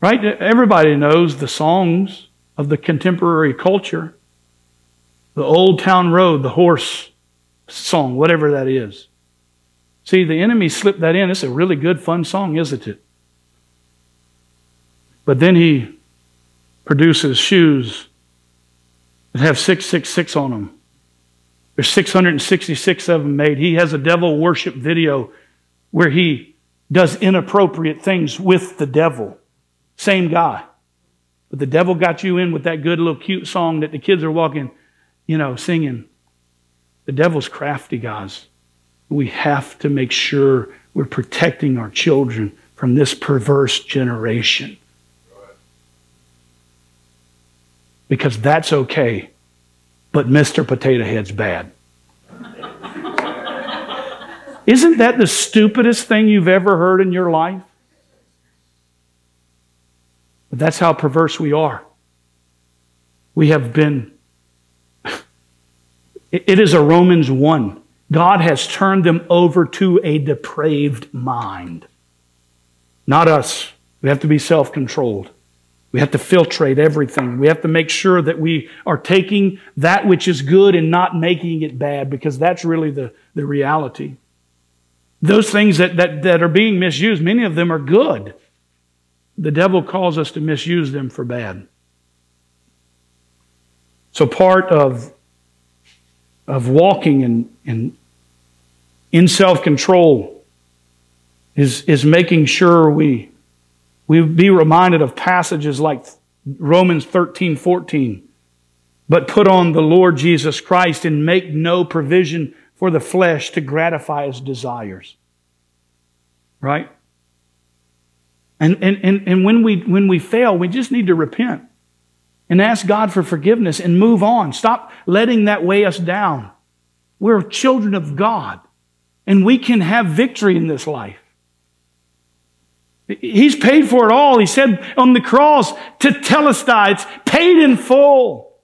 Right? Everybody knows the songs of the contemporary culture. The Old Town Road, the horse song, whatever that is. See, the enemy slipped that in. It's a really good, fun song, isn't it? But then he produces shoes that have 666 on them. There's 666 of them made. He has a devil worship video where he does inappropriate things with the devil. Same guy. But the devil got you in with that good little cute song that the kids are walking you know, singing. The devil's crafty, guys. We have to make sure we're protecting our children from this perverse generation. Because that's okay, but Mr. Potato Head's bad. Isn't that the stupidest thing you've ever heard in your life? But that's how perverse we are. We have been it is a Romans 1. God has turned them over to a depraved mind. Not us. We have to be self controlled. We have to filtrate everything. We have to make sure that we are taking that which is good and not making it bad because that's really the, the reality. Those things that, that, that are being misused, many of them are good. The devil calls us to misuse them for bad. So, part of of walking in, in, in self control is, is making sure we, we be reminded of passages like Romans 13 14. But put on the Lord Jesus Christ and make no provision for the flesh to gratify his desires. Right? And, and, and, and when, we, when we fail, we just need to repent and ask God for forgiveness and move on. Stop letting that weigh us down. We're children of God and we can have victory in this life. He's paid for it all. He said on the cross tetelestai, it's paid in full.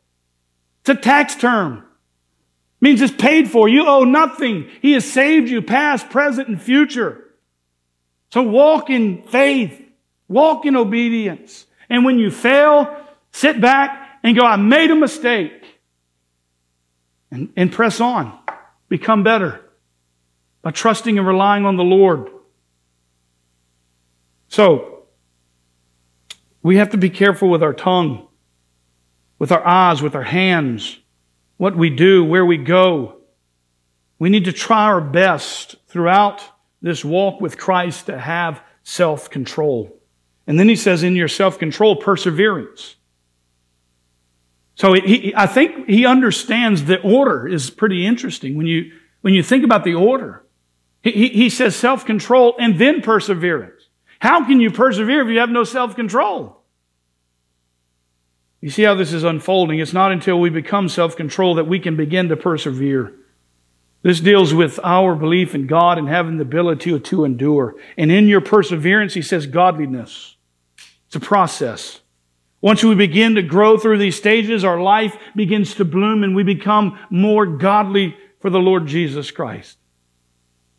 It's a tax term. It means it's paid for. You owe nothing. He has saved you past, present, and future. So walk in faith. Walk in obedience. And when you fail, sit back and go, I made a mistake. And, and press on. Become better by trusting and relying on the Lord. So, we have to be careful with our tongue, with our eyes, with our hands, what we do, where we go. We need to try our best throughout this walk with Christ to have self control. And then he says, in your self control, perseverance. So he, I think he understands the order is pretty interesting when you, when you think about the order. He, he says self control and then perseverance. How can you persevere if you have no self control? You see how this is unfolding. It's not until we become self control that we can begin to persevere. This deals with our belief in God and having the ability to endure. And in your perseverance, he says godliness. It's a process. Once we begin to grow through these stages, our life begins to bloom and we become more godly for the Lord Jesus Christ.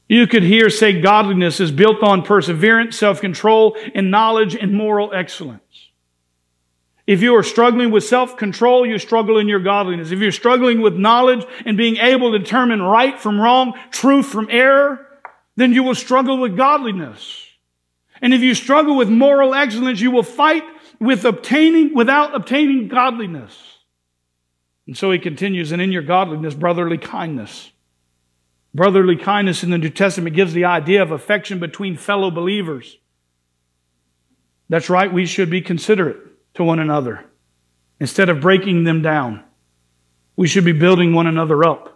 You could hear say godliness is built on perseverance, self-control, and knowledge and moral excellence. If you are struggling with self-control, you struggle in your godliness. If you're struggling with knowledge and being able to determine right from wrong, truth from error, then you will struggle with godliness. And if you struggle with moral excellence, you will fight with obtaining, without obtaining godliness. And so he continues, and in your godliness, brotherly kindness. Brotherly kindness in the New Testament gives the idea of affection between fellow believers. That's right, we should be considerate to one another. Instead of breaking them down, we should be building one another up.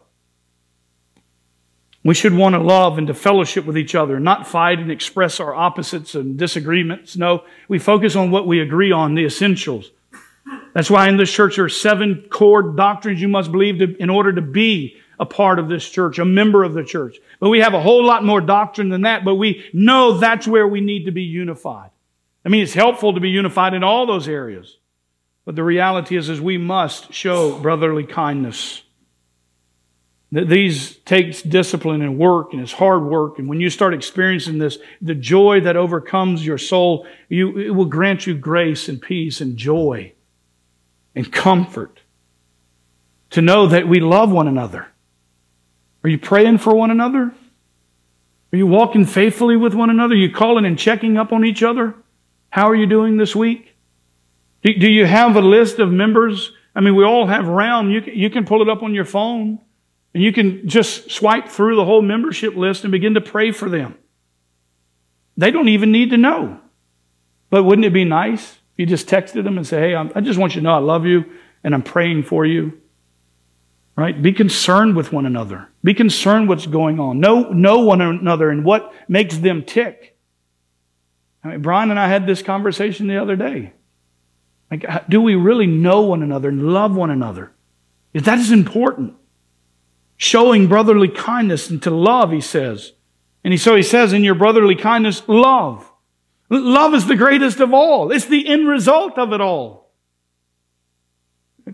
We should want to love and to fellowship with each other, not fight and express our opposites and disagreements. No, we focus on what we agree on, the essentials. That's why in this church there are seven core doctrines you must believe to, in order to be a part of this church, a member of the church. But we have a whole lot more doctrine than that, but we know that's where we need to be unified. I mean, it's helpful to be unified in all those areas. But the reality is, is we must show brotherly kindness. These takes discipline and work and it's hard work. And when you start experiencing this, the joy that overcomes your soul, you, it will grant you grace and peace and joy and comfort to know that we love one another are you praying for one another? Are you walking faithfully with one another? Are you calling and checking up on each other? How are you doing this week? Do, do you have a list of members? I mean, we all have round. You you can pull it up on your phone and you can just swipe through the whole membership list and begin to pray for them. They don't even need to know. But wouldn't it be nice if you just texted them and say, hey, I just want you to know I love you and I'm praying for you? Right? Be concerned with one another. Be concerned what's going on. Know, know one another and what makes them tick. I mean, Brian and I had this conversation the other day. Like, do we really know one another and love one another? That is important. Showing brotherly kindness and to love, he says. And he, so he says, in your brotherly kindness, love. Love is the greatest of all. It's the end result of it all.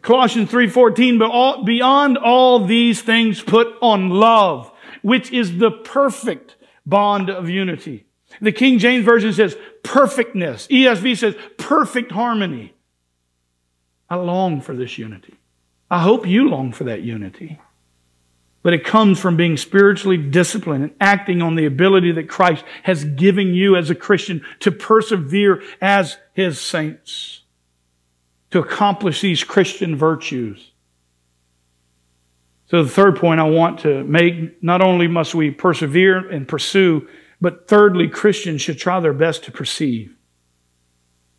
Colossians 3:14, but all, beyond all these things put on love, which is the perfect bond of unity. The King James Version says perfectness. ESV says perfect harmony. I long for this unity. I hope you long for that unity. But it comes from being spiritually disciplined and acting on the ability that Christ has given you as a Christian to persevere as His saints to accomplish these Christian virtues. So the third point I want to make, not only must we persevere and pursue, but thirdly, Christians should try their best to perceive.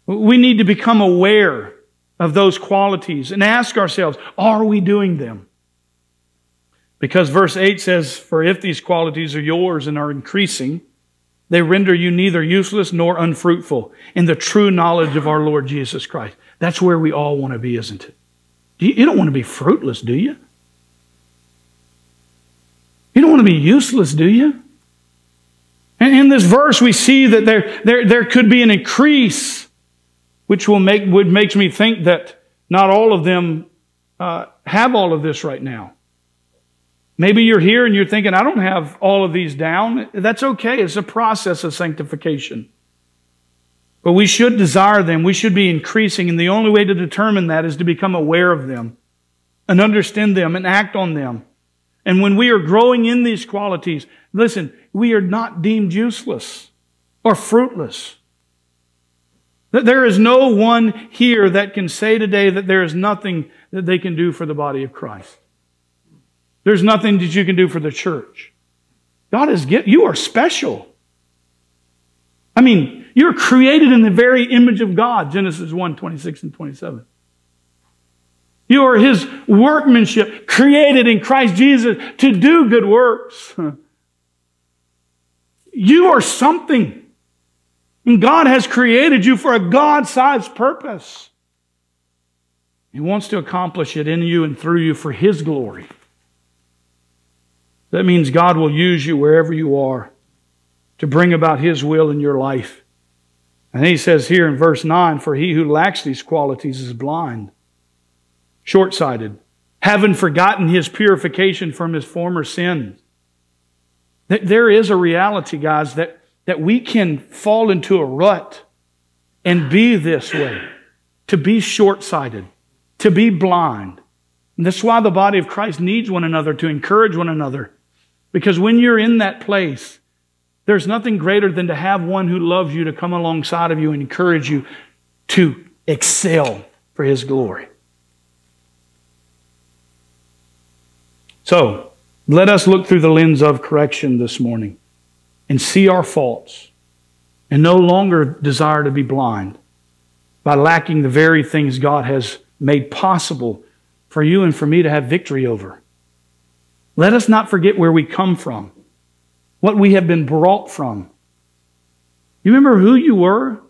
We need to become aware of those qualities and ask ourselves, are we doing them? Because verse 8 says, For if these qualities are yours and are increasing, they render you neither useless nor unfruitful in the true knowledge of our Lord Jesus Christ. That's where we all want to be, isn't it? You don't want to be fruitless, do you? You don't want to be useless, do you? And in this verse, we see that there, there, there could be an increase, which will make, would makes me think that not all of them uh, have all of this right now. Maybe you're here and you're thinking, I don't have all of these down. That's okay. It's a process of sanctification. But we should desire them. We should be increasing. And the only way to determine that is to become aware of them and understand them and act on them. And when we are growing in these qualities, listen, we are not deemed useless or fruitless. There is no one here that can say today that there is nothing that they can do for the body of Christ. There's nothing that you can do for the church. God is get you are special. I mean, you're created in the very image of God, Genesis 1, 26 and 27. You are his workmanship, created in Christ Jesus to do good works. You are something. And God has created you for a God sized purpose. He wants to accomplish it in you and through you for His glory. That means God will use you wherever you are to bring about His will in your life. And He says here in verse 9 For he who lacks these qualities is blind, short sighted, having forgotten his purification from his former sins. There is a reality, guys, that, that we can fall into a rut and be this way, to be short sighted, to be blind. And that's why the body of Christ needs one another to encourage one another. Because when you're in that place, there's nothing greater than to have one who loves you to come alongside of you and encourage you to excel for his glory. So, let us look through the lens of correction this morning and see our faults and no longer desire to be blind by lacking the very things God has made possible for you and for me to have victory over. Let us not forget where we come from, what we have been brought from. You remember who you were?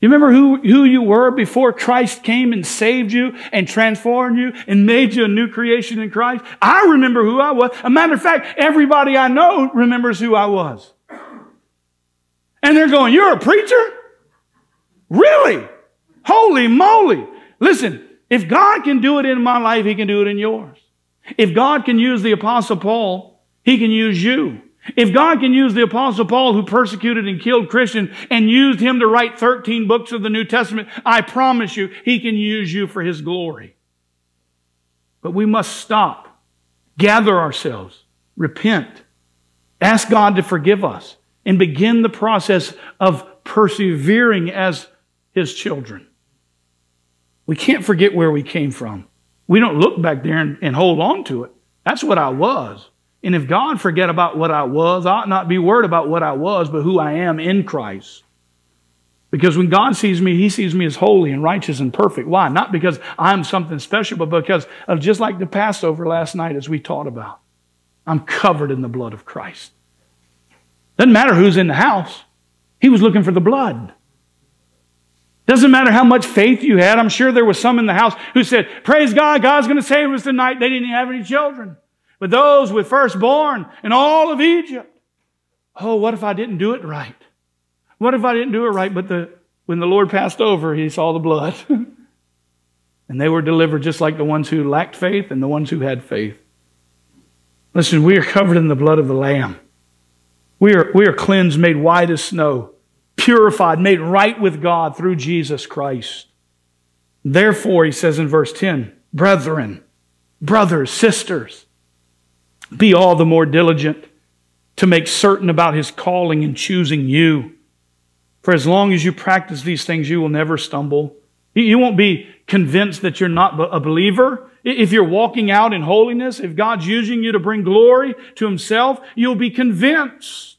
You remember who, who you were before Christ came and saved you and transformed you and made you a new creation in Christ? I remember who I was. A matter of fact, everybody I know remembers who I was. And they're going, You're a preacher? Really? Holy moly. Listen, if God can do it in my life, He can do it in yours. If God can use the Apostle Paul, He can use you. If God can use the apostle Paul who persecuted and killed Christians and used him to write 13 books of the New Testament, I promise you, he can use you for his glory. But we must stop, gather ourselves, repent, ask God to forgive us, and begin the process of persevering as his children. We can't forget where we came from. We don't look back there and, and hold on to it. That's what I was. And if God forget about what I was, I ought not be worried about what I was, but who I am in Christ. Because when God sees me, He sees me as holy and righteous and perfect. Why? Not because I'm something special, but because of just like the Passover last night as we taught about. I'm covered in the blood of Christ. Doesn't matter who's in the house. He was looking for the blood. Doesn't matter how much faith you had. I'm sure there was some in the house who said, Praise God, God's going to save us tonight. They didn't have any children. But those with firstborn in all of Egypt. Oh, what if I didn't do it right? What if I didn't do it right? But the, when the Lord passed over, he saw the blood. and they were delivered just like the ones who lacked faith and the ones who had faith. Listen, we are covered in the blood of the Lamb. We are, we are cleansed, made white as snow, purified, made right with God through Jesus Christ. Therefore, he says in verse 10, brethren, brothers, sisters, be all the more diligent to make certain about his calling and choosing you. For as long as you practice these things, you will never stumble. You won't be convinced that you're not a believer. If you're walking out in holiness, if God's using you to bring glory to himself, you'll be convinced.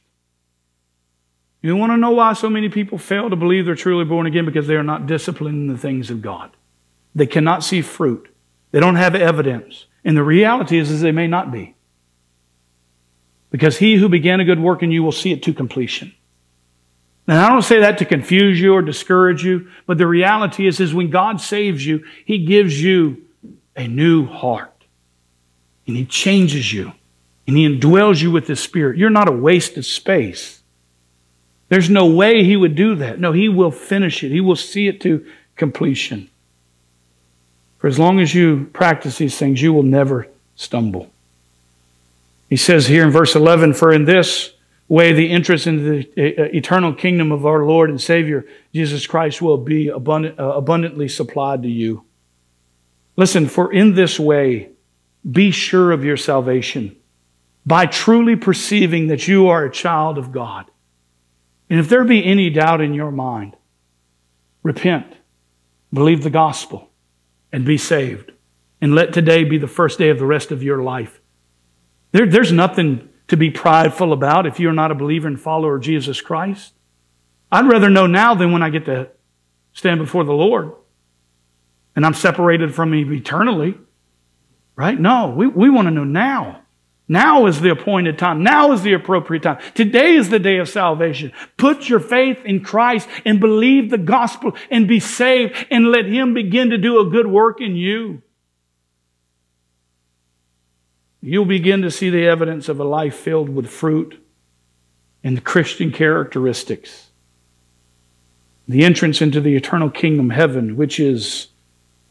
You want to know why so many people fail to believe they're truly born again? Because they are not disciplined in the things of God. They cannot see fruit. They don't have evidence. And the reality is, is they may not be. Because he who began a good work in you will see it to completion. Now, I don't say that to confuse you or discourage you, but the reality is, is when God saves you, he gives you a new heart. And he changes you. And he indwells you with his spirit. You're not a wasted space. There's no way he would do that. No, he will finish it. He will see it to completion. For as long as you practice these things, you will never stumble. He says here in verse 11, For in this way the entrance into the eternal kingdom of our Lord and Savior, Jesus Christ, will be abundant, uh, abundantly supplied to you. Listen, for in this way, be sure of your salvation by truly perceiving that you are a child of God. And if there be any doubt in your mind, repent, believe the gospel, and be saved. And let today be the first day of the rest of your life. There, there's nothing to be prideful about if you're not a believer and follower of Jesus Christ. I'd rather know now than when I get to stand before the Lord and I'm separated from Him eternally. Right? No, we, we want to know now. Now is the appointed time. Now is the appropriate time. Today is the day of salvation. Put your faith in Christ and believe the gospel and be saved and let Him begin to do a good work in you. You'll begin to see the evidence of a life filled with fruit and the Christian characteristics. The entrance into the eternal kingdom, heaven, which is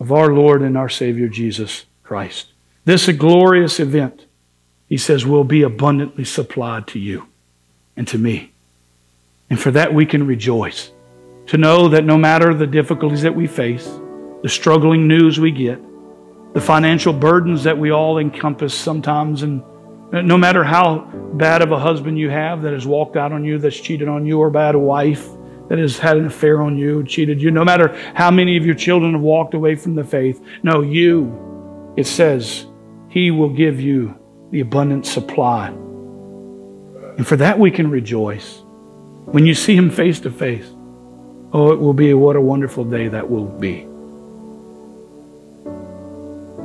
of our Lord and our Savior Jesus Christ. This a glorious event he says, will be abundantly supplied to you and to me. And for that we can rejoice. To know that no matter the difficulties that we face, the struggling news we get, the financial burdens that we all encompass sometimes, and no matter how bad of a husband you have that has walked out on you, that's cheated on you, or bad a wife that has had an affair on you, cheated you, no matter how many of your children have walked away from the faith, no, you, it says, He will give you the abundant supply. And for that we can rejoice. When you see him face to face, oh, it will be what a wonderful day that will be.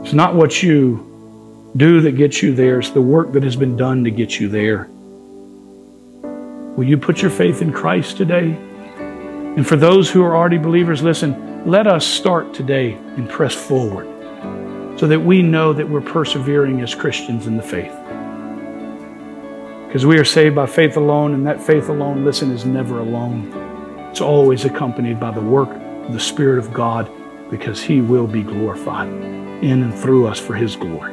It's not what you do that gets you there, it's the work that has been done to get you there. Will you put your faith in Christ today? And for those who are already believers, listen, let us start today and press forward so that we know that we're persevering as Christians in the faith. Because we are saved by faith alone, and that faith alone, listen, is never alone. It's always accompanied by the work of the Spirit of God because He will be glorified in and through us for His glory.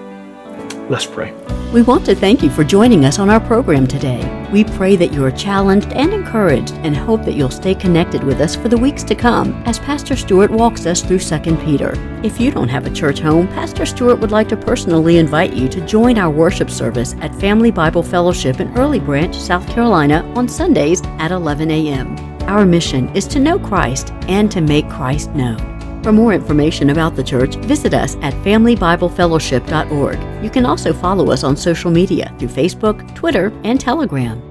Let's pray. We want to thank you for joining us on our program today. We pray that you are challenged and encouraged and hope that you'll stay connected with us for the weeks to come as Pastor Stewart walks us through 2 Peter. If you don't have a church home, Pastor Stewart would like to personally invite you to join our worship service at Family Bible Fellowship in Early Branch, South Carolina on Sundays at 11 a.m. Our mission is to know Christ and to make Christ known. For more information about the church, visit us at FamilyBibleFellowship.org. You can also follow us on social media through Facebook, Twitter, and Telegram.